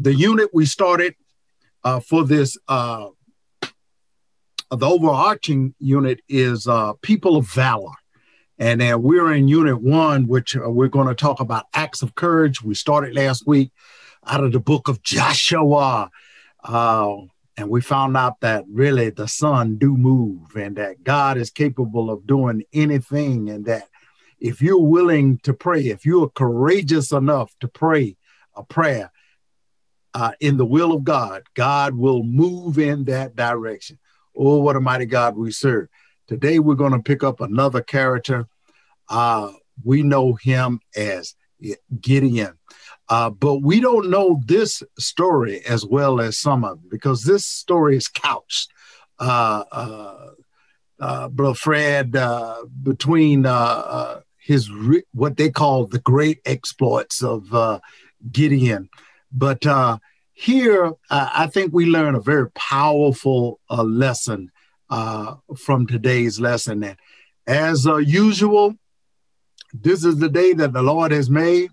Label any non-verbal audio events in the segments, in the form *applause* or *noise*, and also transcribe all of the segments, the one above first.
the unit we started uh, for this, uh, the overarching unit is uh, People of Valor. And then we're in unit one, which uh, we're going to talk about acts of courage. We started last week out of the book of Joshua. Uh, and we found out that really the sun do move and that God is capable of doing anything and that if you're willing to pray, if you're courageous enough to pray a prayer uh, in the will of God, God will move in that direction. Oh, what a mighty God we serve. Today we're going to pick up another character. Uh, we know him as Gideon. Uh, but we don't know this story as well as some of them because this story is couched, uh, uh, uh Brother Fred, uh, between uh, his re- what they call the great exploits of Gideon. But uh, here, I think we learn a very powerful lesson from today's lesson. And as usual, this is the day that the Lord has made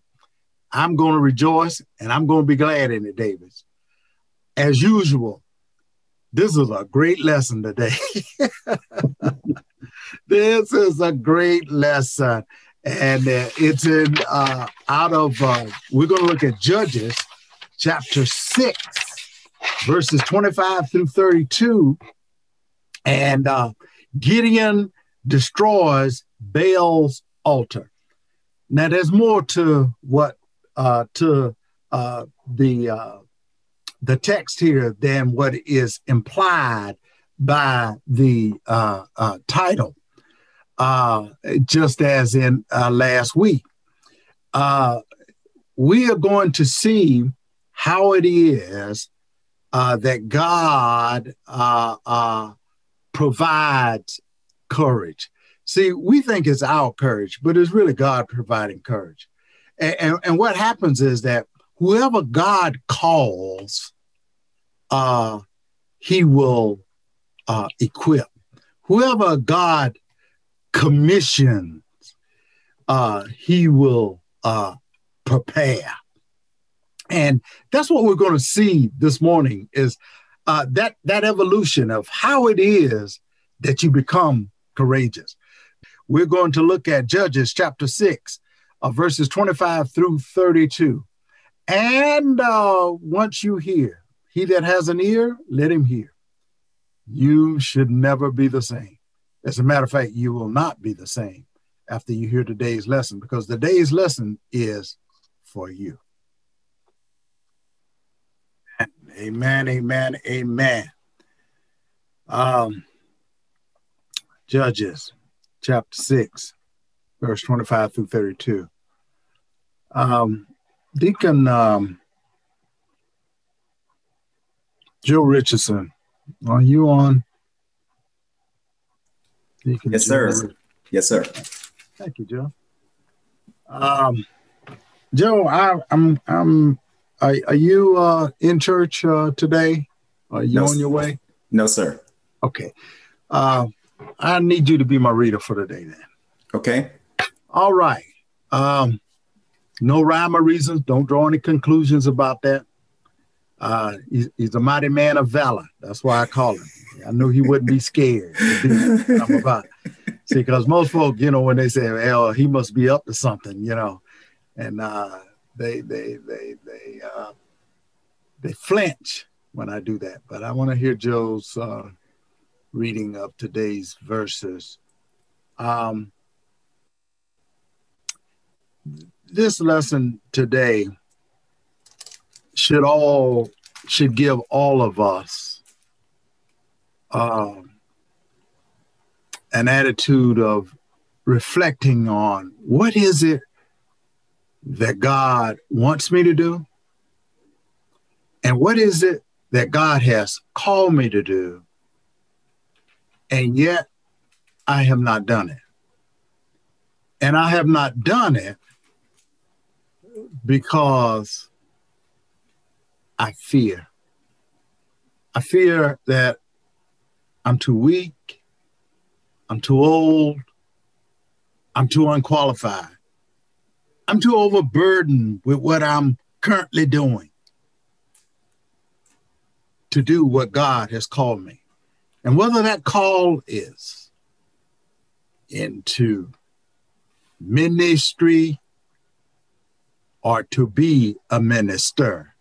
I'm going to rejoice and I'm going to be glad in it, Davis. As usual, this is a great lesson today. *laughs* this is a great lesson. And uh, it's in uh, out of, uh, we're going to look at Judges chapter 6, verses 25 through 32. And uh, Gideon destroys Baal's altar. Now, there's more to what uh, to uh, the uh, the text here than what is implied by the uh, uh, title. Uh, just as in last week, we are going to see how it is that God provides courage. See, we think it's our courage, but it's really God providing courage. And, and, and what happens is that whoever God calls, uh, he will uh, equip. Whoever God commissions, uh, he will uh, prepare. And that's what we're going to see this morning is uh, that that evolution of how it is that you become courageous. We're going to look at Judges chapter 6, uh, verses 25 through 32. And uh, once you hear, he that has an ear, let him hear. You should never be the same. As a matter of fact, you will not be the same after you hear today's lesson because today's lesson is for you. Amen, amen, amen. Um, Judges chapter 6, verse 25 through 32. Um, Deacon um, Joe Richardson, are you on? Deacon yes, Joe sir. Yes, sir. Thank you, Joe. Um, Joe, I, I'm, I'm. Are, are you uh, in church uh, today? Are you no, on your way? No, sir. Okay. Uh, I need you to be my reader for today, then. Okay. All right. Um, no rhyme or reasons. Don't draw any conclusions about that. Uh, he's, he's, a mighty man of valor. That's why I call him. I knew he wouldn't be scared. I'm about. See, because most folk, you know, when they say, "Well, he must be up to something," you know, and uh, they they they they uh, they flinch when I do that. But I want to hear Joe's uh, reading of today's verses. Um, this lesson today should all should give all of us um, an attitude of reflecting on what is it that God wants me to do and what is it that God has called me to do and yet I have not done it. And I have not done it because I fear. I fear that I'm too weak, I'm too old, I'm too unqualified, I'm too overburdened with what I'm currently doing. to do what God has called me. And whether that call is into ministry or to be a minister,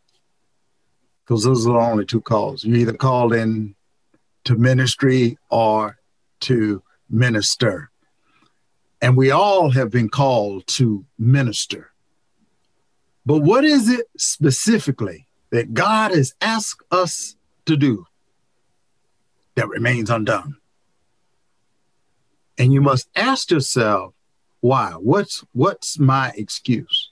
because those are the only two calls. You either called in to ministry or to minister. And we all have been called to minister. But what is it specifically that God has asked us to do that remains undone? And you must ask yourself, why? What's what's my excuse?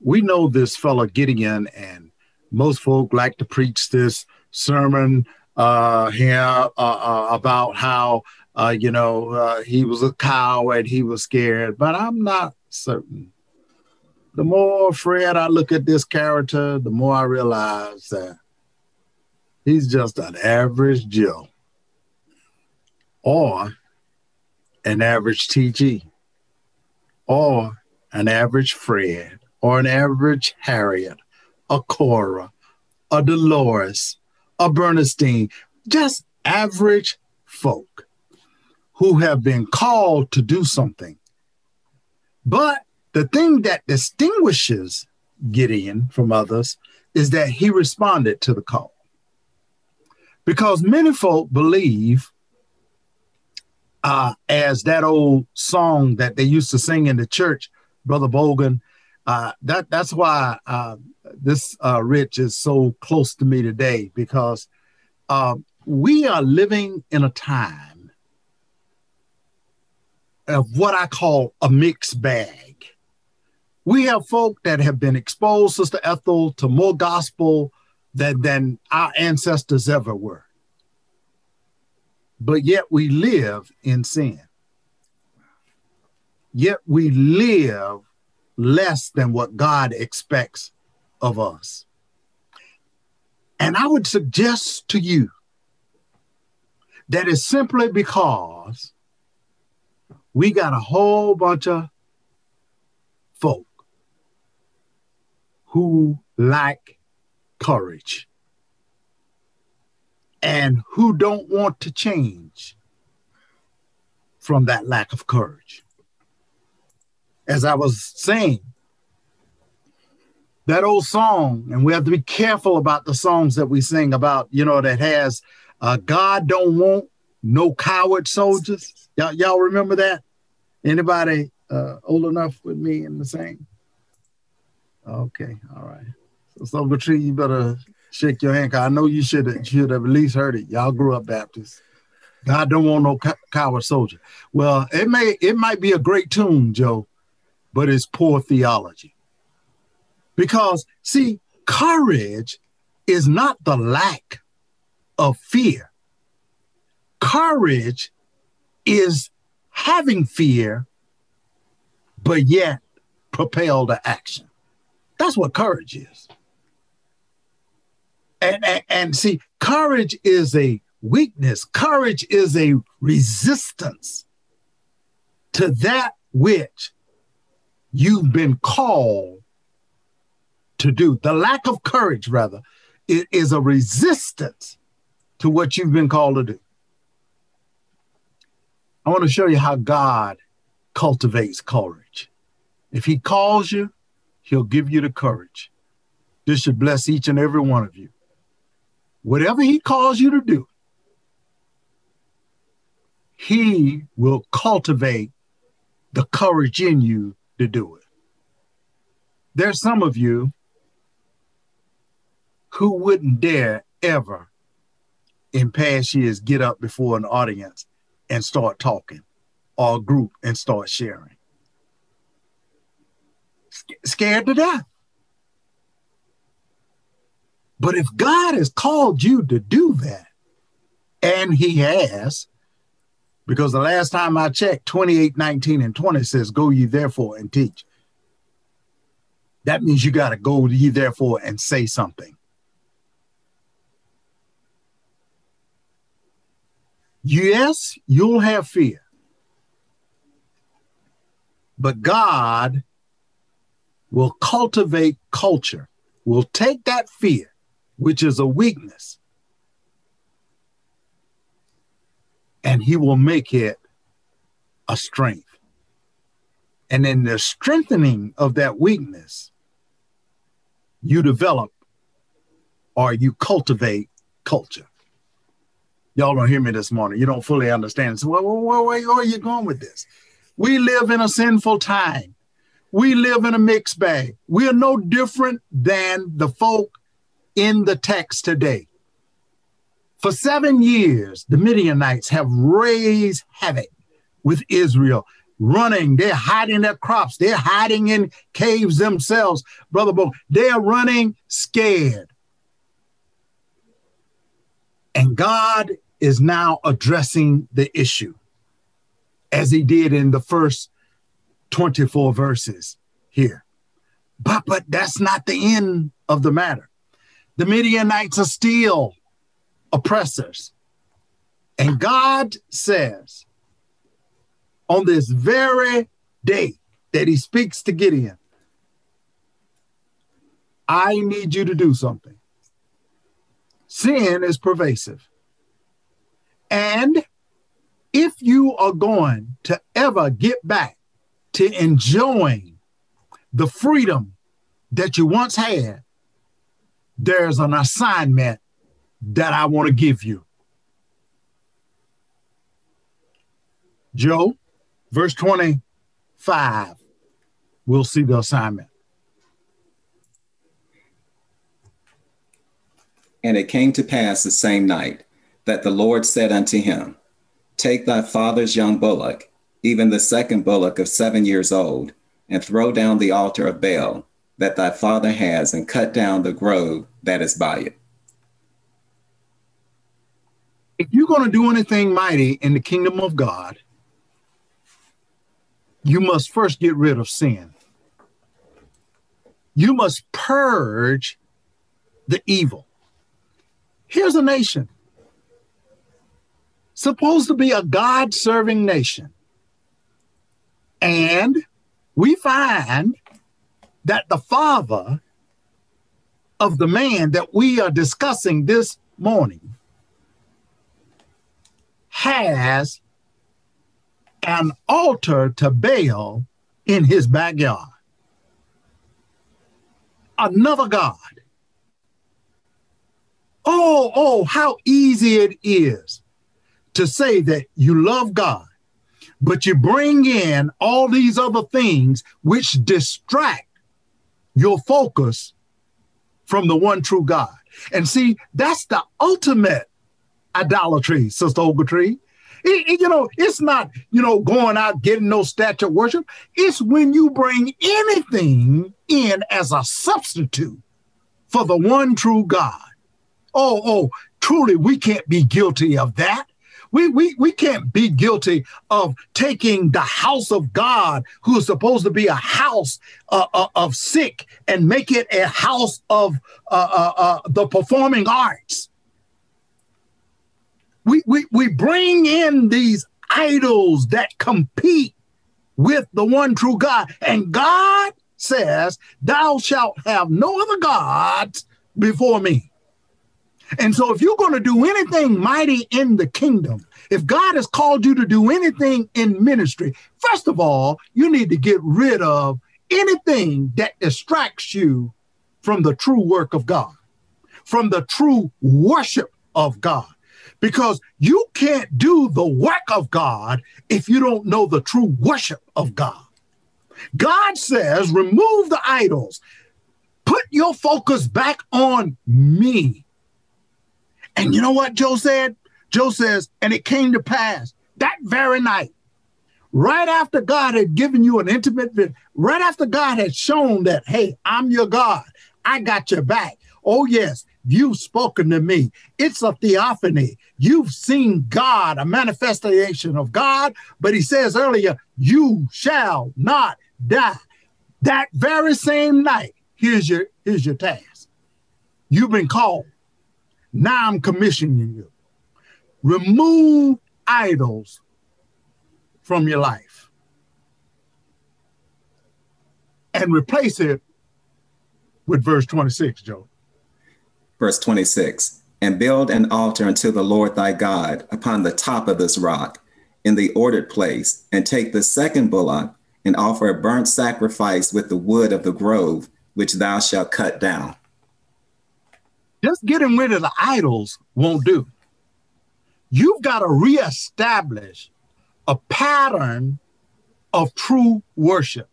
We know this fellow Gideon, and most folk like to preach this sermon uh, here uh, uh, about how uh, you know uh, he was a coward, he was scared, but I'm not certain. The more Fred I look at this character, the more I realize that he's just an average Joe or an average TG or an average Fred or an average Harriet, a Cora, a Dolores, a Bernstein, just average folk who have been called to do something. But the thing that distinguishes Gideon from others is that he responded to the call. Because many folk believe, uh, as that old song that they used to sing in the church, Brother Bogan, uh, that that's why uh, this uh, Rich is so close to me today because uh, we are living in a time of what I call a mixed bag. We have folk that have been exposed, Sister Ethel, to more gospel than, than our ancestors ever were. But yet we live in sin. Yet we live less than what God expects of us. And I would suggest to you that it's simply because we got a whole bunch of folk who lack courage and who don't want to change from that lack of courage. As I was saying, that old song, and we have to be careful about the songs that we sing about, you know, that has uh, God don't want no coward soldiers. Y'all, y'all remember that? Anybody uh, old enough with me in the same? Okay, all right. So, Tree, you better shake your hand. Cause I know you should have, should have at least heard it. Y'all grew up Baptist. God don't want no coward soldier. Well, it may it might be a great tune, Joe, but it's poor theology. Because, see, courage is not the lack of fear, courage is having fear, but yet propel to action. That's what courage is. And, and, and, see, courage is a weakness, courage is a resistance to that which you've been called to do. The lack of courage, rather, is a resistance to what you've been called to do. I want to show you how God cultivates courage. If He calls you, He'll give you the courage. This should bless each and every one of you. Whatever He calls you to do, He will cultivate the courage in you to do it. There's some of you who wouldn't dare ever in past years get up before an audience and start talking or group and start sharing. scared to death. But if God has called you to do that, and He has, because the last time I checked, 28, 19, and 20 says, Go ye therefore and teach. That means you got to go ye therefore and say something. Yes, you'll have fear. But God will cultivate culture, will take that fear, which is a weakness, and he will make it a strength. And in the strengthening of that weakness, you develop or you cultivate culture. Y'all don't hear me this morning. You don't fully understand. So, where, where, are you going with this? We live in a sinful time. We live in a mixed bag. We are no different than the folk in the text today. For seven years, the Midianites have raised havoc with Israel, running. They're hiding their crops. They're hiding in caves themselves, Brother Bo. They're running scared. And God is now addressing the issue as he did in the first 24 verses here. But but that's not the end of the matter. The Midianites are still oppressors. And God says on this very day that he speaks to Gideon, I need you to do something. Sin is pervasive. And if you are going to ever get back to enjoying the freedom that you once had, there's an assignment that I want to give you. Joe, verse 25, we'll see the assignment. And it came to pass the same night that the Lord said unto him, Take thy father's young bullock, even the second bullock of seven years old, and throw down the altar of Baal that thy father has, and cut down the grove that is by it. If you're going to do anything mighty in the kingdom of God, you must first get rid of sin. You must purge the evil. Here's a nation supposed to be a God serving nation. And we find that the father of the man that we are discussing this morning has an altar to Baal in his backyard. Another God. Oh, oh, how easy it is to say that you love God, but you bring in all these other things which distract your focus from the one true God. And see, that's the ultimate idolatry, Sister Ogletree. It, it, you know, it's not, you know, going out getting no statue worship. It's when you bring anything in as a substitute for the one true God. Oh, oh, truly, we can't be guilty of that. We, we, we can't be guilty of taking the house of God, who is supposed to be a house uh, uh, of sick, and make it a house of uh, uh, uh the performing arts. We, we, we bring in these idols that compete with the one true God. And God says, Thou shalt have no other gods before me. And so, if you're going to do anything mighty in the kingdom, if God has called you to do anything in ministry, first of all, you need to get rid of anything that distracts you from the true work of God, from the true worship of God. Because you can't do the work of God if you don't know the true worship of God. God says, remove the idols, put your focus back on me. And you know what Joe said? Joe says, and it came to pass that very night, right after God had given you an intimate vision, right after God had shown that, hey, I'm your God, I got your back. Oh, yes, you've spoken to me. It's a theophany. You've seen God, a manifestation of God, but he says earlier, you shall not die. That very same night, here's your here's your task. You've been called now I'm commissioning you. Remove idols from your life and replace it with verse 26, Joe. Verse 26 And build an altar unto the Lord thy God upon the top of this rock in the ordered place, and take the second bullock and offer a burnt sacrifice with the wood of the grove, which thou shalt cut down. Just getting rid of the idols won't do. You've got to reestablish a pattern of true worship.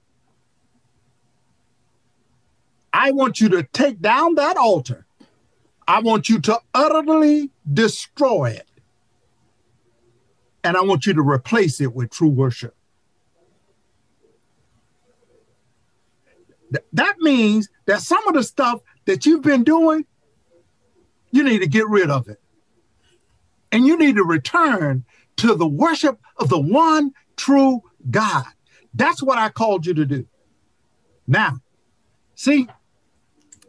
I want you to take down that altar. I want you to utterly destroy it. And I want you to replace it with true worship. Th- that means that some of the stuff that you've been doing, you need to get rid of it. And you need to return to the worship of the one true God. That's what I called you to do. Now, see,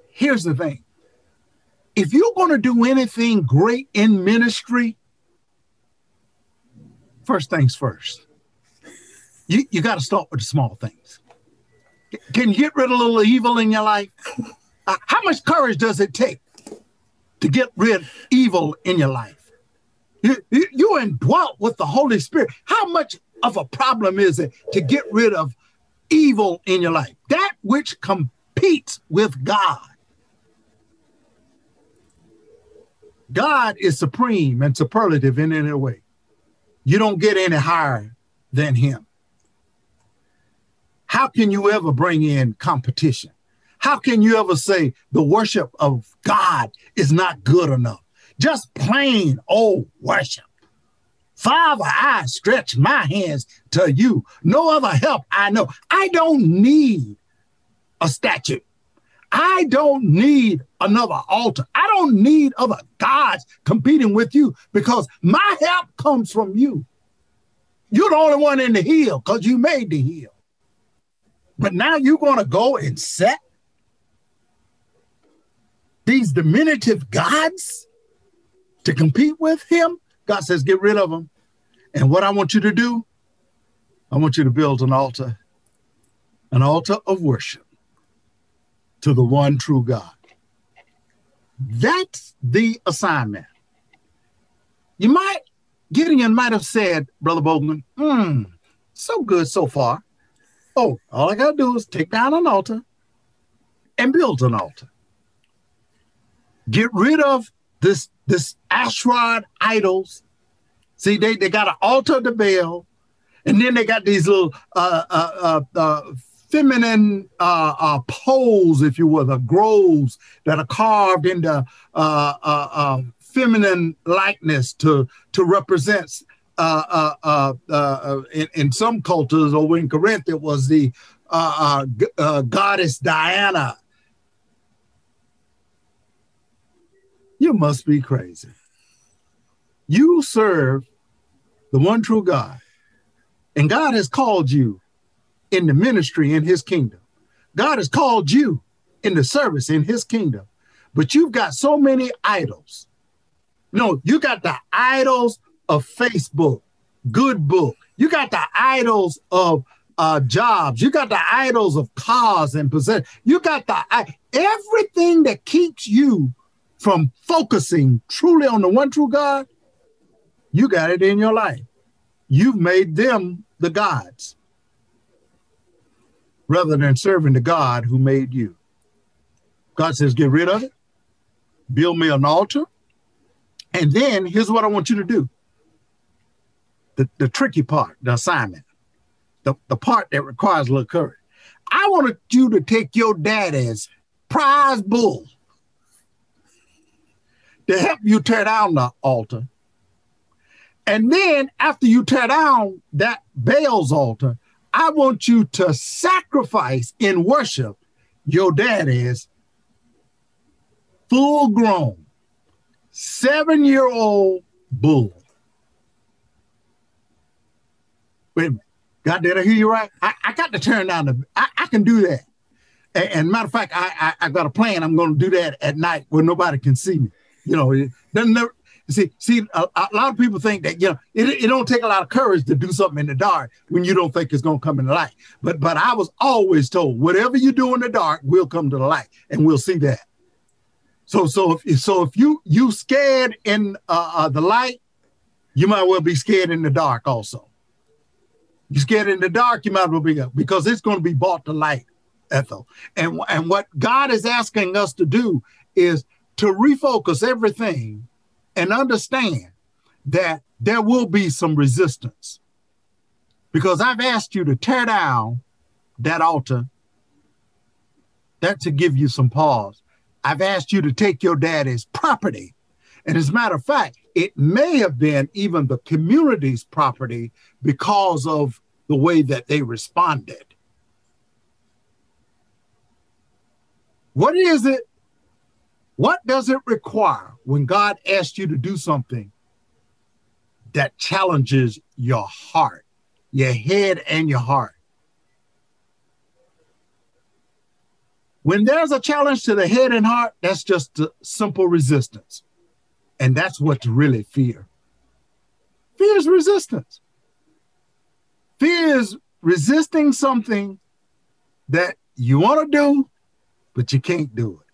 here's the thing if you're going to do anything great in ministry, first things first, you, you got to start with the small things. Can you get rid of a little evil in your life? Uh, how much courage does it take to get rid of evil in your life? You, you, you indwelt with the Holy Spirit. How much of a problem is it to get rid of evil in your life? That which competes with God. God is supreme and superlative in any way. You don't get any higher than him. How can you ever bring in competition? How can you ever say the worship of God is not good enough? Just plain old worship. Father, I stretch my hands to you. No other help I know. I don't need a statue. I don't need another altar. I don't need other gods competing with you because my help comes from you. You're the only one in the hill because you made the hill. But now you're going to go and set these diminutive gods to compete with him? God says, get rid of them. And what I want you to do, I want you to build an altar, an altar of worship to the one true God. That's the assignment. You might, Gideon might have said, Brother Bowman, hmm, so good so far. Oh, all I got to do is take down an altar and build an altar. Get rid of this, this Asherah idols. See, they, they got an altar to Baal, and then they got these little uh, uh, uh, uh feminine uh, uh, poles, if you will, the groves that are carved into uh, uh, uh feminine likeness to to represent. Uh, in, in, some cultures, over in Corinth, it was the goddess Diana. You must be crazy. You serve the one true God, and God has called you in the ministry in his kingdom. God has called you in the service in his kingdom. But you've got so many idols. No, you got the idols of Facebook, good book. You got the idols of uh, jobs. You got the idols of cars and possession. You got the everything that keeps you from focusing truly on the one true God. You got it in your life. You've made them the gods rather than serving the God who made you. God says, get rid of it, build me an altar, and then here's what I want you to do. The, the tricky part, the assignment, the, the part that requires a little courage. I wanted you to take your daddy's prize bull to help you tear down the altar. And then after you tear down that Baal's altar, I want you to sacrifice in worship your daddy's full grown seven year old bull. Wait a minute. God, did I hear you right? I, I got to turn down the, I, I can do that. And, and, matter of fact, I, I, I got a plan. I'm going to do that at night where nobody can see me. You know, doesn't never, See, see, a, a, lot of people think that you know it, it don't take a lot of courage to do something in the dark when you don't think it's going to come in the light. But but I was always told whatever you do in the dark will come to the light, and we'll see that. So so if so if you you scared in uh, uh, the light, you might well be scared in the dark also. You scared in the dark, you might well be because it's going to be brought to light, Ethel. And and what God is asking us to do is to refocus everything and understand that there will be some resistance. Because I've asked you to tear down that altar. That to give you some pause I've asked you to take your daddy's property. And as a matter of fact, it may have been even the community's property because of the way that they responded. What is it? What does it require when God asks you to do something that challenges your heart, your head, and your heart? When there's a challenge to the head and heart, that's just simple resistance. And that's what's really fear. Fear is resistance. Fear is resisting something that you want to do, but you can't do it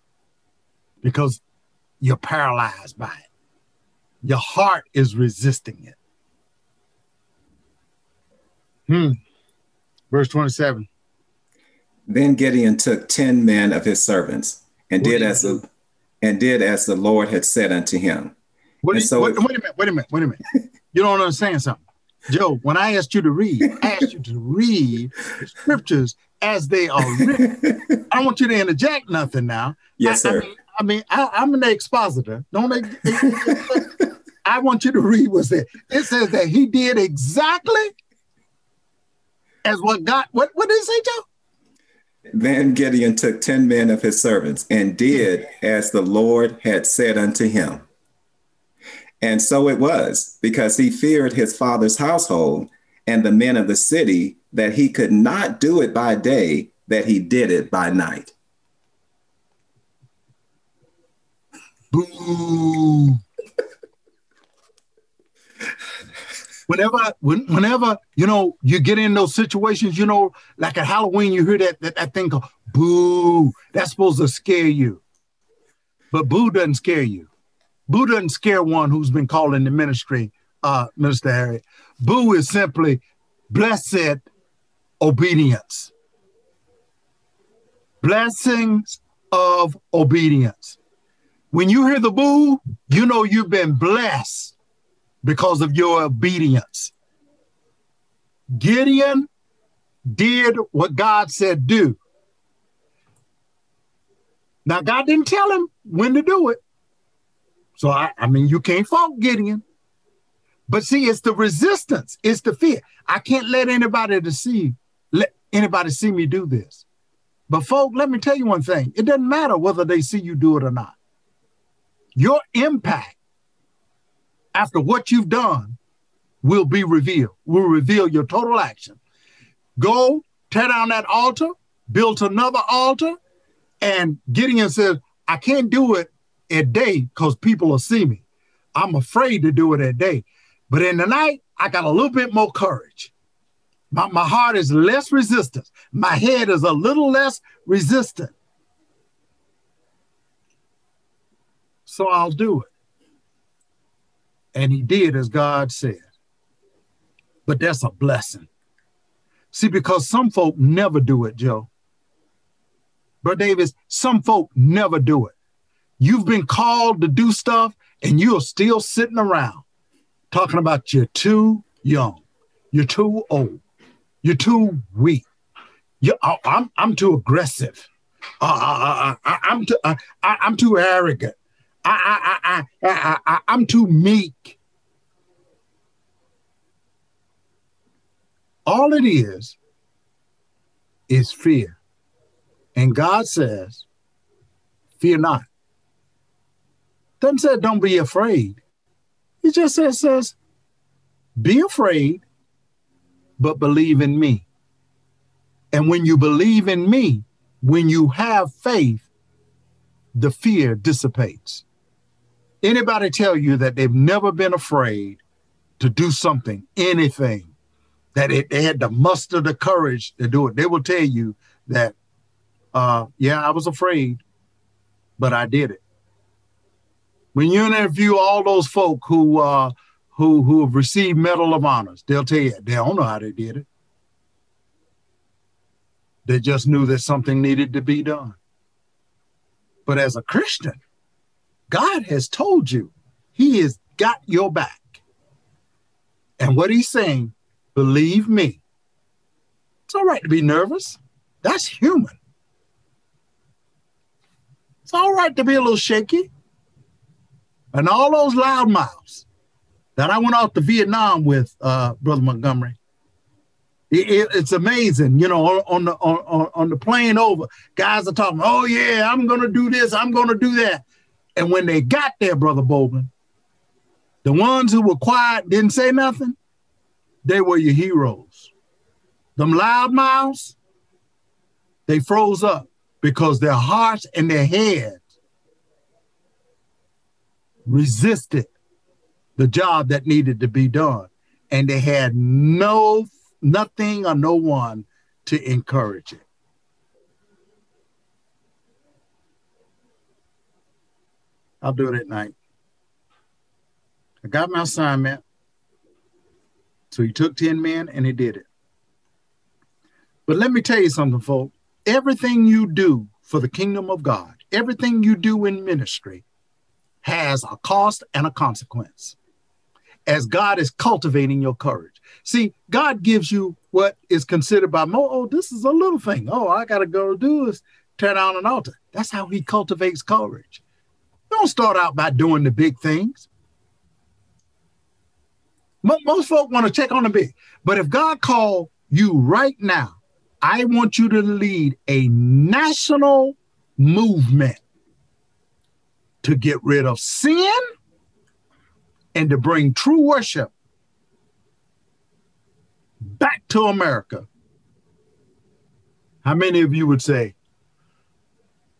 because you're paralyzed by it. Your heart is resisting it. Hmm. Verse 27. Then Gideon took ten men of his servants and what did as the and did as the Lord had said unto him. What and so wait, it, wait a minute, wait a minute, wait a minute. *laughs* you don't understand something. Joe, when I asked you to read, I asked you to read the scriptures as they are written. *laughs* I don't want you to interject nothing now. Yes, I, sir. I mean, I mean I, am an expositor. Don't I, want you to read what's there. It says that he did exactly as what God. What what did it say, Joe? Then Gideon took ten men of his servants and did as the Lord had said unto him. And so it was, because he feared his father's household and the men of the city, that he could not do it by day, that he did it by night. Boom whenever when, whenever you know you get in those situations, you know, like at Halloween, you hear that that, that thing called boo. That's supposed to scare you. But boo doesn't scare you. Boo doesn't scare one who's been called in the ministry, uh, Minister Harry. Boo is simply blessed obedience. Blessings of obedience. When you hear the boo, you know you've been blessed because of your obedience. Gideon did what God said do. Now, God didn't tell him when to do it. So, I, I mean, you can't fault Gideon. But see, it's the resistance, it's the fear. I can't let anybody see, let anybody see me do this. But folk, let me tell you one thing. It doesn't matter whether they see you do it or not. Your impact after what you've done will be revealed, will reveal your total action. Go tear down that altar, build another altar, and Gideon says, I can't do it at day because people will see me. I'm afraid to do it at day. But in the night, I got a little bit more courage. My, my heart is less resistant. My head is a little less resistant. So I'll do it. And he did as God said. But that's a blessing. See, because some folk never do it, Joe. But Davis, some folk never do it. You've been called to do stuff and you're still sitting around talking about you're too young, you're too old, you're too weak. You, I, I'm, I'm too aggressive. Uh, uh, uh, uh I, am too, I, I'm too arrogant. I, I, I, I, I'm too meek. All it is is fear. And God says, fear not. Doesn't say don't be afraid. He just says, says be afraid, but believe in me. And when you believe in me, when you have faith, the fear dissipates anybody tell you that they've never been afraid to do something, anything, that it, they had to muster the courage to do it, they will tell you that, uh, yeah, I was afraid, but I did it. When you interview all those folk who uh, who who have received Medal of Honors, they'll tell you they don't know how they did it. They just knew that something needed to be done. But as a Christian, God has told you He has got your back. And what He's saying, believe me, it's all right to be nervous. That's human. It's all right to be a little shaky. And all those loud mouths that I went off to Vietnam with, uh, Brother Montgomery, it, it, it's amazing, you know, on, the on, on the plane over, guys are talking, oh yeah, I'm gonna do this, I'm gonna do that. And when they got there, Brother Bowman, the ones who were quiet, didn't say nothing, they were your heroes. Them loud mouths, they froze up because their hearts and their heads resisted the job that needed to be done. And they had no nothing or no one to encourage it. I'll do it at night. I got my assignment. So he took 10 men and he did it. But let me tell you something, folks. Everything you do for the kingdom of God, everything you do in ministry has a cost and a consequence as God is cultivating your courage. See, God gives you what is considered by most, oh, this is a little thing. Oh, I got to go do is tear down an altar. That's how he cultivates courage. Don't start out by doing the big things. Most folk want to check on the big, but if God called you right now, I want you to lead a national movement to get rid of sin and to bring true worship back to America, how many of you would say,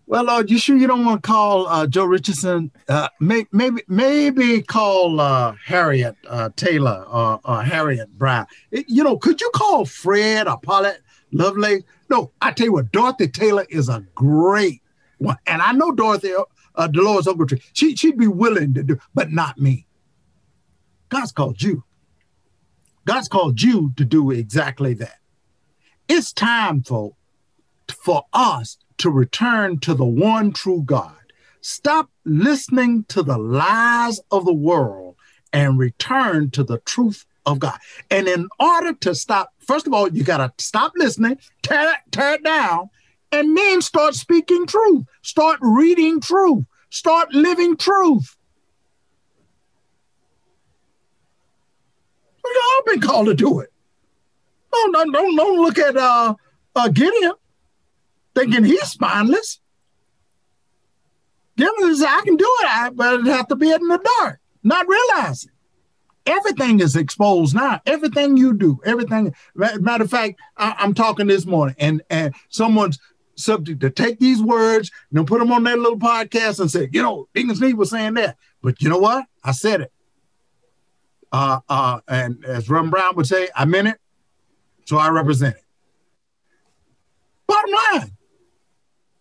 well, Lord, you sure you don't want to call uh, Joe Richardson? Uh, may, maybe maybe call uh, Harriet uh, Taylor or, or, Harriet Brown. It, you know, could you call Fred or Paulette Lovelace? No, I tell you what, Dorothy Taylor is a great one, and I know Dorothy uh, Dolores Ogletree. She she'd be willing to do, but not me. God's called you. God's called you to do exactly that. It's time, folks, for us to return to the one true God. Stop listening to the lies of the world and return to the truth of God. And in order to stop, first of all, you got to stop listening, tear, tear it down, and then start speaking truth. Start reading truth. Start living truth. We all been called to do it. Don't, don't, don't, look at uh, uh, Gideon thinking he's spineless. Gideon says, I can do it, but it have to be in the dark, not realizing. Everything is exposed now. Everything you do, everything. Matter of fact, I, am talking this morning, and and someone's subject to take these words and put them on that little podcast and say, you know, Deacon Sneed was saying that, but you know what? I said it. Uh, uh, and as Reverend Brown would say, I meant it, so I represent it. Bottom line,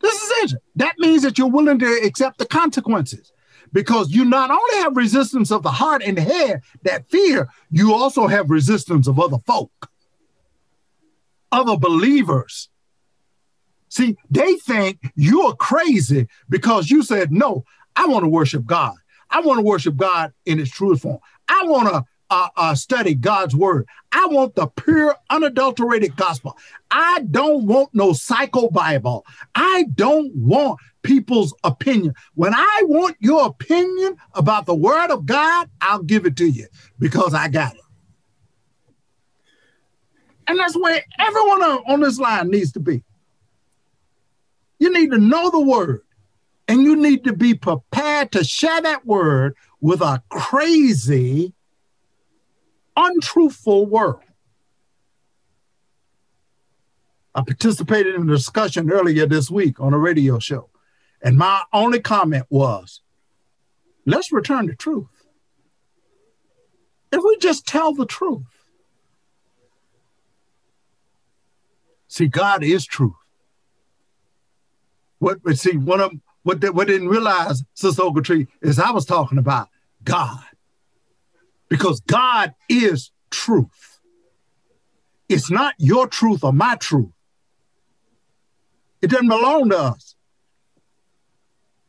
this is it. That means that you're willing to accept the consequences because you not only have resistance of the heart and the head, that fear, you also have resistance of other folk, other believers. See, they think you're crazy because you said, No, I want to worship God. I want to worship God in its truest form. I want to uh, uh, study God's word. I want the pure, unadulterated gospel. I don't want no psycho Bible. I don't want people's opinion. When I want your opinion about the word of God, I'll give it to you because I got it. And that's where everyone on this line needs to be. You need to know the word and you need to be prepared to share that word with a crazy, untruthful world. I participated in a discussion earlier this week on a radio show, and my only comment was let's return to truth. If we just tell the truth, see, God is truth. What see one of what they, what didn't realize, Sister Ogletree, is I was talking about God. Because God is truth. It's not your truth or my truth. It doesn't belong to us.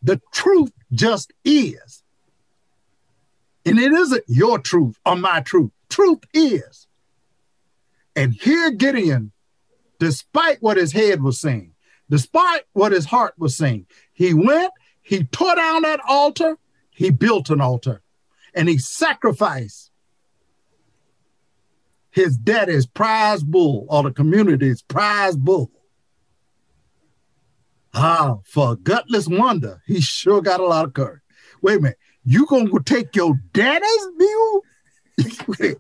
The truth just is. And it isn't your truth or my truth. Truth is. And here Gideon, despite what his head was saying, despite what his heart was saying, he went, he tore down that altar, he built an altar, and he sacrificed his daddy's prize bull or the community's prize bull. Ah, for gutless wonder, he sure got a lot of courage. Wait a minute, you gonna take your daddy's mule? *laughs*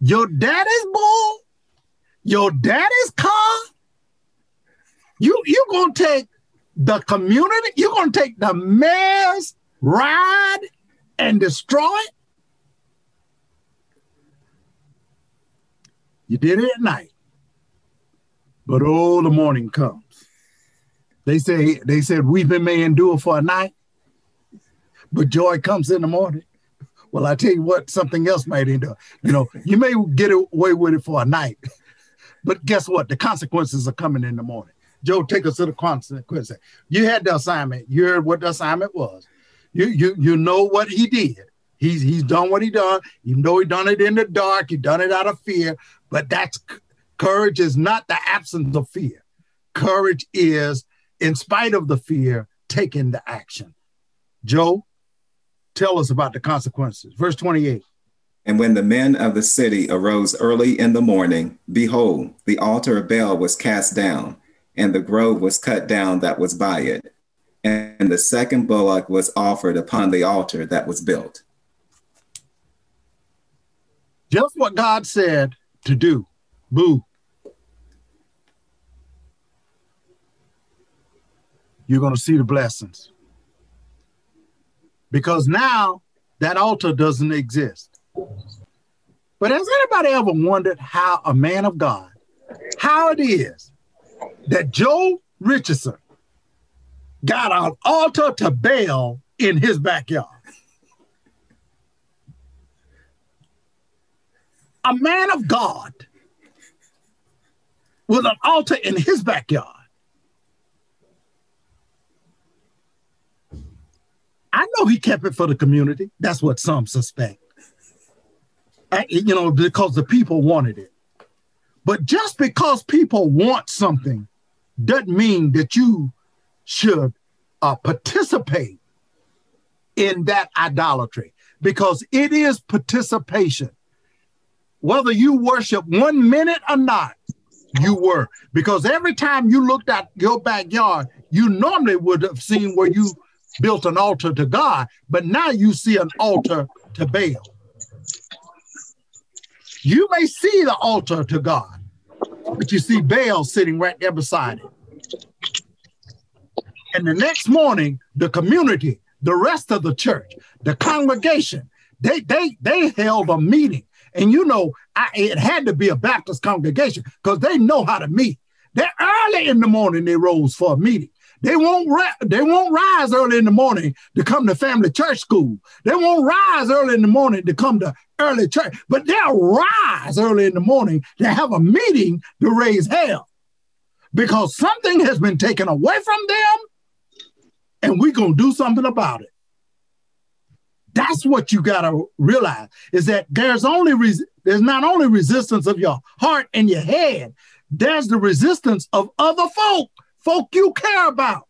your daddy's bull? Your daddy's car? You you gonna take the community? You gonna take the mayor's ride and destroy it? You did it at night. But oh, the morning comes. They say they said weeping may endure for a night, but joy comes in the morning. Well, I tell you what, something else might endure. You know, you may get away with it for a night, but guess what? The consequences are coming in the morning. Joe, take us to the consequences. You had the assignment. You heard what the assignment was. You you you know what he did. He's he's done what he done. Even though he done it in the dark, he done it out of fear. But that's courage is not the absence of fear. Courage is, in spite of the fear, taking the action. Joe, tell us about the consequences. Verse 28. And when the men of the city arose early in the morning, behold, the altar of Baal was cast down, and the grove was cut down that was by it. And the second bullock was offered upon the altar that was built. Just what God said to do. Boo. You're going to see the blessings. Because now that altar doesn't exist. But has anybody ever wondered how a man of God, how it is that Joe Richardson got an altar to Baal in his backyard? a man of God with an altar in his backyard. I know he kept it for the community. That's what some suspect. I, you know, because the people wanted it. But just because people want something doesn't mean that you should uh, participate in that idolatry because it is participation whether you worship one minute or not, you were. Because every time you looked at your backyard, you normally would have seen where you built an altar to God, but now you see an altar to Baal. You may see the altar to God, but you see Baal sitting right there beside it. And the next morning, the community, the rest of the church, the congregation, they they they held a meeting and you know, I, it had to be a Baptist congregation because they know how to meet. They're early in the morning, they rose for a meeting. They won't they won't rise early in the morning to come to family church school. They won't rise early in the morning to come to early church, but they'll rise early in the morning to have a meeting to raise hell because something has been taken away from them, and we're gonna do something about it. That's what you got to realize is that there's only res- there's not only resistance of your heart and your head, there's the resistance of other folk, folk you care about.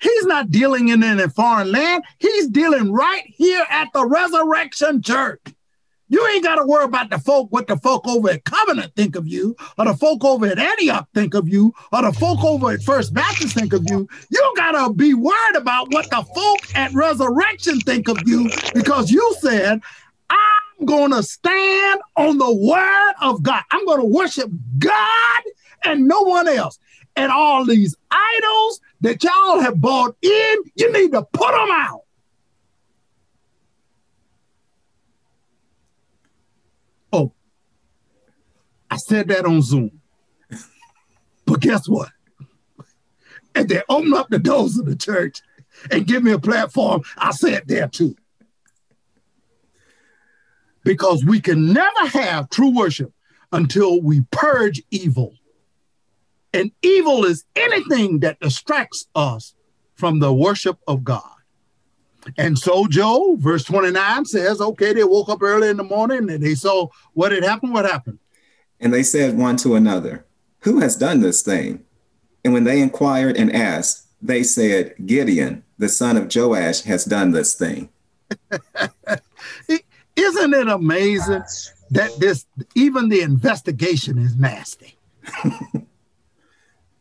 He's not dealing in a foreign land. He's dealing right here at the resurrection church. You ain't got to worry about the folk, what the folk over at Covenant think of you, or the folk over at Antioch think of you, or the folk over at First Baptist think of you. You got to be worried about what the folk at Resurrection think of you because you said, I'm going to stand on the word of God. I'm going to worship God and no one else. And all these idols that y'all have bought in, you need to put them out. Oh, I said that on Zoom. But guess what? and they open up the doors of the church and give me a platform, I said there too. Because we can never have true worship until we purge evil. And evil is anything that distracts us from the worship of God. And so, Joe, verse 29 says, okay, they woke up early in the morning and they saw what had happened. What happened? And they said one to another, Who has done this thing? And when they inquired and asked, they said, Gideon, the son of Joash, has done this thing. *laughs* Isn't it amazing that this, even the investigation is nasty? *laughs*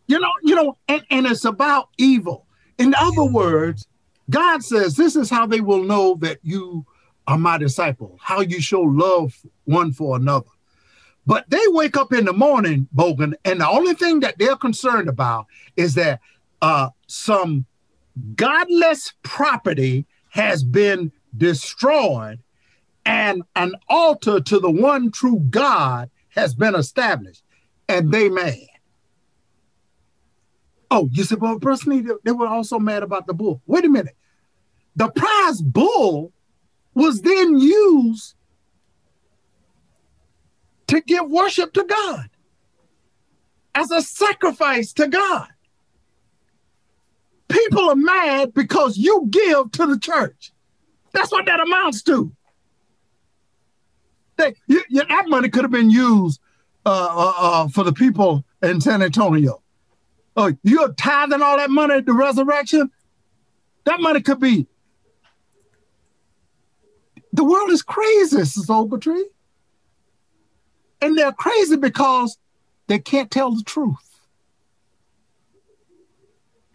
you know, you know, and, and it's about evil. In other words, God says, This is how they will know that you are my disciple, how you show love one for another. But they wake up in the morning, Bogan, and the only thing that they're concerned about is that uh, some godless property has been destroyed and an altar to the one true God has been established, and they mad. Oh, you said, well, personally, they were also mad about the bull. Wait a minute. The prize bull was then used to give worship to God as a sacrifice to God. People are mad because you give to the church. That's what that amounts to. They, you, you, that money could have been used uh, uh, uh, for the people in San Antonio. Oh, you're tithing all that money at the resurrection? That money could be. The world is crazy, Ogletree. And they're crazy because they can't tell the truth.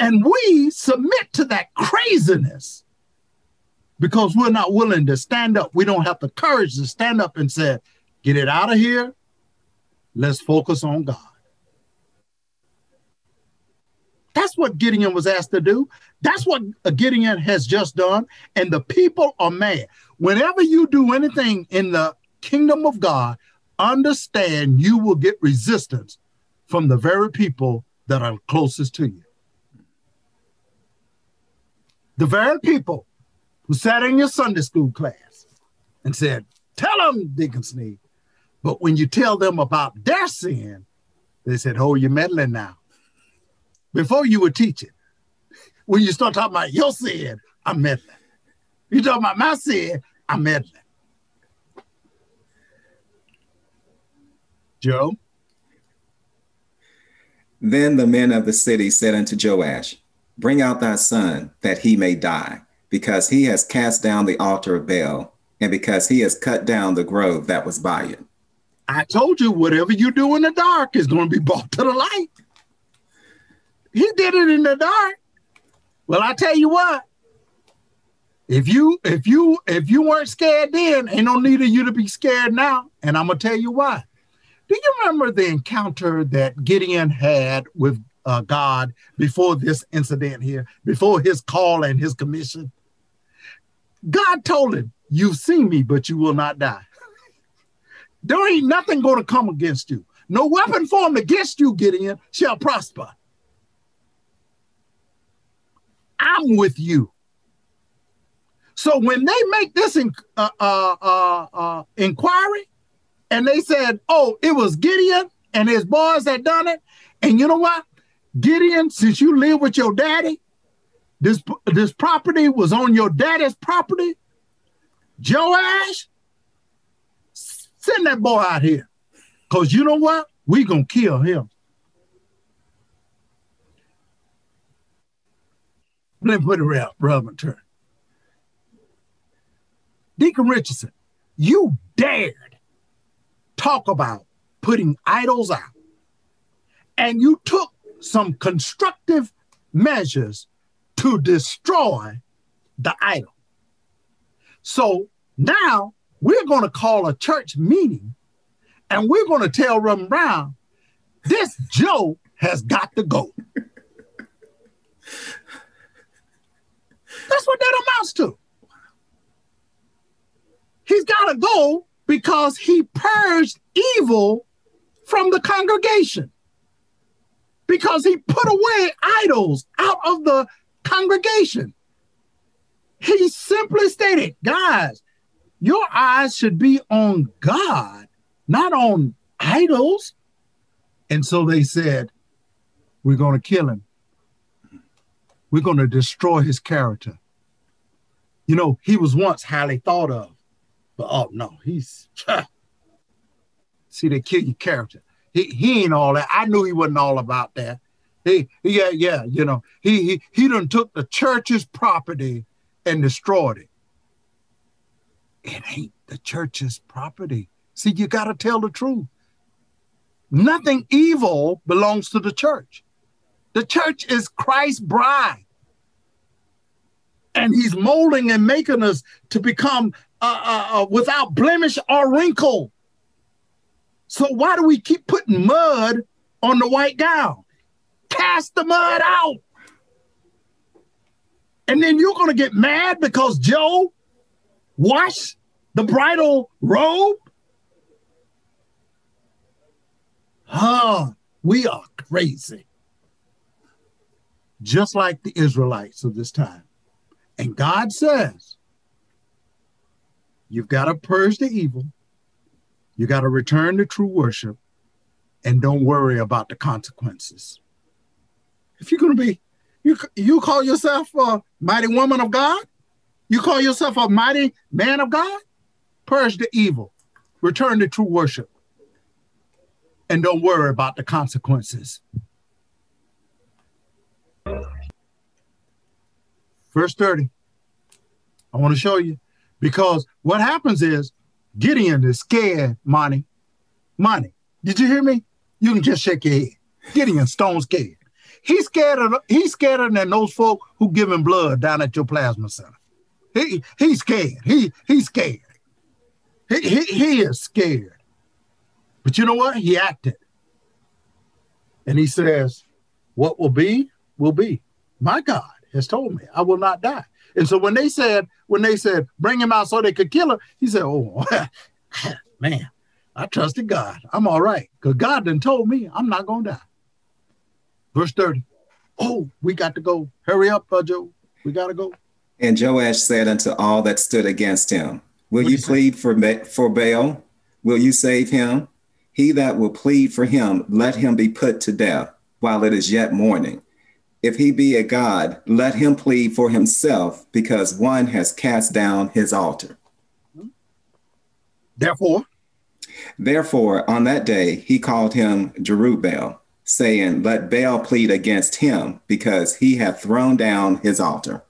And we submit to that craziness because we're not willing to stand up. We don't have the courage to stand up and say, get it out of here. Let's focus on God. That's what Gideon was asked to do. That's what Gideon has just done. And the people are mad. Whenever you do anything in the kingdom of God, understand you will get resistance from the very people that are closest to you. The very people who sat in your Sunday school class and said, Tell them, Deacon Sneed. But when you tell them about their sin, they said, Oh, you're meddling now. Before you were teaching, when you start talking about your sin, I'm meddling. You talking about my sin, I'm meddling. Joe? Then the men of the city said unto Joash, Bring out thy son, that he may die, because he has cast down the altar of Baal, and because he has cut down the grove that was by it. I told you, whatever you do in the dark is going to be brought to the light. He did it in the dark. Well, I tell you what. If you if you if you weren't scared then, ain't no need of you to be scared now. And I'm gonna tell you why. Do you remember the encounter that Gideon had with uh, God before this incident here, before his call and his commission? God told him, You've seen me, but you will not die. *laughs* There ain't nothing to come against you. No weapon formed against you, Gideon, shall prosper. I'm with you. So when they make this in, uh, uh, uh, uh inquiry, and they said, oh, it was Gideon and his boys that done it. And you know what? Gideon, since you live with your daddy, this, this property was on your daddy's property. Joash, send that boy out here. Because you know what? we to kill him. Let me put it around, relevant turn. Deacon Richardson, you dared talk about putting idols out. And you took some constructive measures to destroy the idol. So now we're going to call a church meeting and we're going to tell Reverend Brown, this Joe has got to go. That's what that amounts to. He's got to go because he purged evil from the congregation. because he put away idols out of the congregation. He simply stated, guys, your eyes should be on God, not on idols. And so they said, We're going to kill him. We're going to destroy his character. You know, he was once highly thought of, but oh no, he's *sighs* see, they kill your character. He, he ain't all that. I knew he wasn't all about that. He, yeah, yeah, you know, he he he done took the church's property and destroyed it. It ain't the church's property. See, you got to tell the truth. Nothing evil belongs to the church. The church is Christ's bride. And he's molding and making us to become uh, uh, uh, without blemish or wrinkle. So why do we keep putting mud on the white gown? Cast the mud out. And then you're going to get mad because Joe washed the bridal robe? Huh, we are crazy. Just like the Israelites of this time. And God says, you've got to purge the evil, you got to return to true worship, and don't worry about the consequences. If you're going to be you you call yourself a mighty woman of God? You call yourself a mighty man of God? Purge the evil, return to true worship, and don't worry about the consequences. Verse 30. I want to show you because what happens is Gideon is scared, Monty. Monty, did you hear me? You can just shake your head. Gideon stone scared. He's scared of he's scared than those folk who giving blood down at your plasma center. He he's scared. He he's scared. He, he, he is scared. But you know what? He acted. And he says, What will be, will be. My God has told me I will not die. And so when they said, when they said, bring him out so they could kill him, he said, Oh *laughs* man, I trusted God. I'm all right. Because God done told me I'm not gonna die. Verse 30. Oh, we got to go. Hurry up, uh, Joe. We got to go. And Joash said unto all that stood against him, Will what you plead for, for Baal? Will you save him? He that will plead for him, let him be put to death while it is yet morning. If he be a God, let him plead for himself, because one has cast down his altar. Therefore, therefore, on that day he called him Jerubbaal, saying, Let Baal plead against him because he hath thrown down his altar.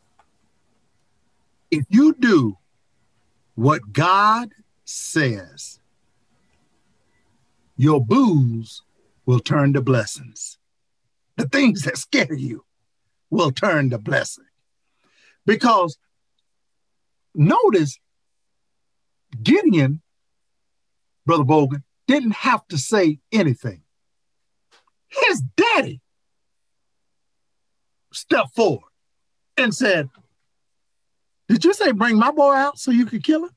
If you do what God says, your boos will turn to blessings. The things that scare you will turn to blessing. Because notice Gideon, Brother Bogan, didn't have to say anything. His daddy stepped forward and said, Did you say bring my boy out so you could kill him?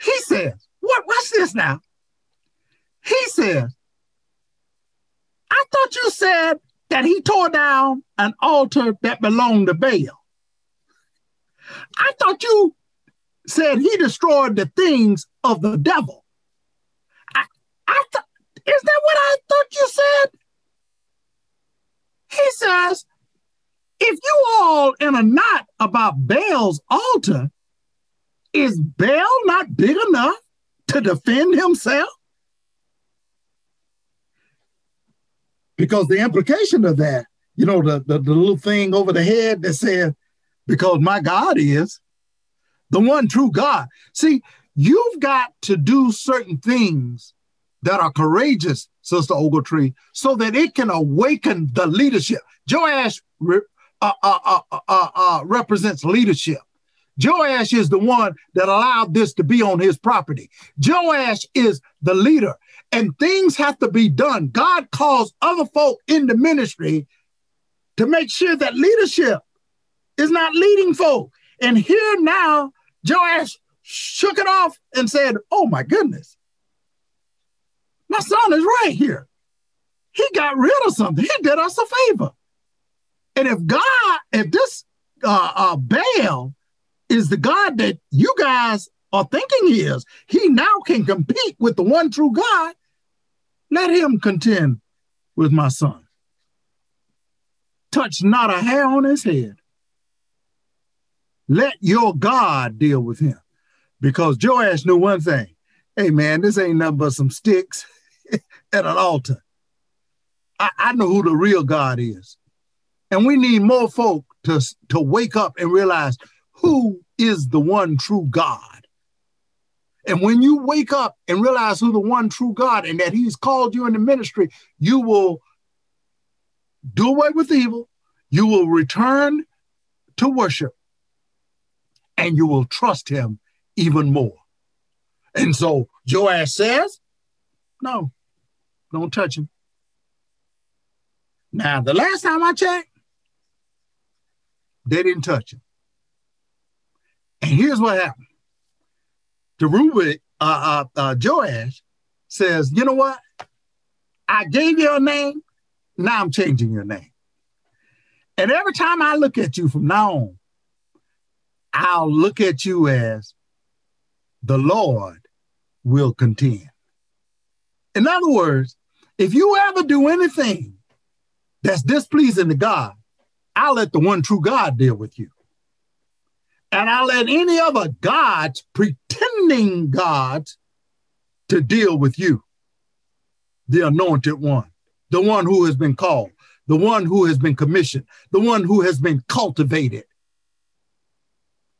He says, What? Watch this now. He says, I thought you said that he tore down an altar that belonged to Baal. I thought you said he destroyed the things of the devil. I, I thought is that what I thought you said? He says, if you all in a knot about Baal's altar, is Baal not big enough to defend himself? Because the implication of that, you know, the, the, the little thing over the head that says, because my God is the one true God. See, you've got to do certain things that are courageous, Sister Ogletree, so that it can awaken the leadership. Joash re, uh, uh, uh, represents leadership. Joash is the one that allowed this to be on his property. Joash is the leader, and things have to be done. God calls other folk in the ministry to make sure that leadership is not leading folk. And here now, Joash shook it off and said, Oh my goodness, my son is right here. he got rid of something. He did us a favor. And if God, if this uh, uh, Baal is the God that you guys are thinking he is, he now can compete with the one true God. Let him contend with my son. Touch not a hair on his head. Let your God deal with him. Because Joash knew one thing. Hey man, this ain't nothing but some sticks *laughs* at an altar. I, I know who the real God is. And we need more folk to, to wake up and realize who is the one true God. And when you wake up and realize who the one true God and that He's called you in the ministry, you will do away with evil, you will return to worship, and you will trust Him even more. And so Joash says, No, don't touch him. Now, the last time I checked, they didn't touch him. And here's what happened. Jerubbaal, uh, uh, uh, Joash says, you know what? I gave you a name. Now I'm changing your name. And every time I look at you from now on, I'll look at you as the Lord will contend. In other words, if you ever do anything that's displeasing to God, I'll let the one true God deal with you. And I'll let any other gods, pretending gods, to deal with you, the anointed one, the one who has been called, the one who has been commissioned, the one who has been cultivated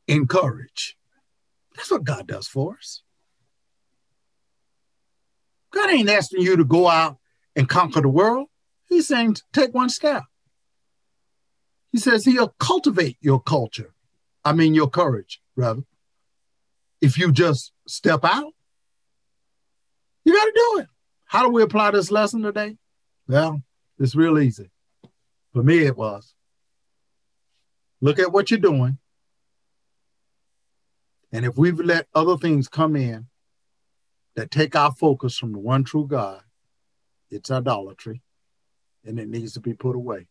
in courage. That's what God does for us. God ain't asking you to go out and conquer the world. He's saying take one step. He says he'll cultivate your culture. I mean, your courage, rather. If you just step out, you got to do it. How do we apply this lesson today? Well, it's real easy. For me, it was. Look at what you're doing. And if we've let other things come in that take our focus from the one true God, it's idolatry and it needs to be put away.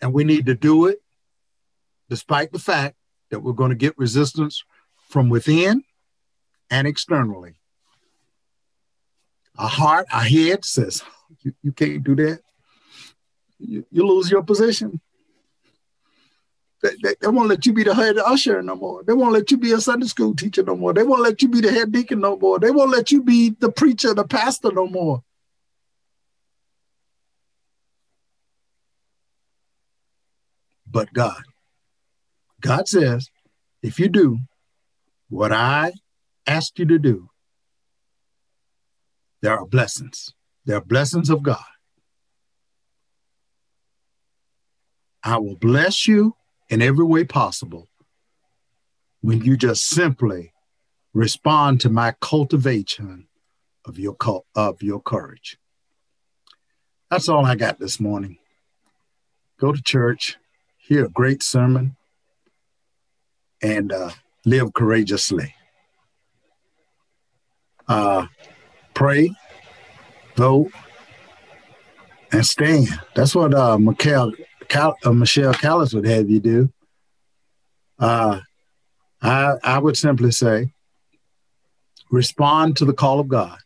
And we need to do it despite the fact that we're going to get resistance from within and externally. Our heart, our head says, you, you can't do that. You, you lose your position. They, they, they, won't let you be the head usher no more. They won't let you be a Sunday school teacher no more. They won't let you be the head deacon no more. They won't let you be the preacher, the pastor no more. But God, God says, if you do what I asked you to do, there are blessings. There are blessings of God. I will bless you in every way possible when you just simply respond to my cultivation of your of your courage. That's all I got this morning. Go to church, hear a great sermon, and uh, live courageously. Uh, pray, vote, and stand. That's what uh, Michael Cal- uh, Michelle Callis would have you do, uh, I, I would simply say respond to the call of God.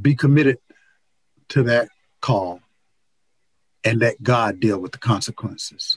Be committed to that call and let God deal with the consequences.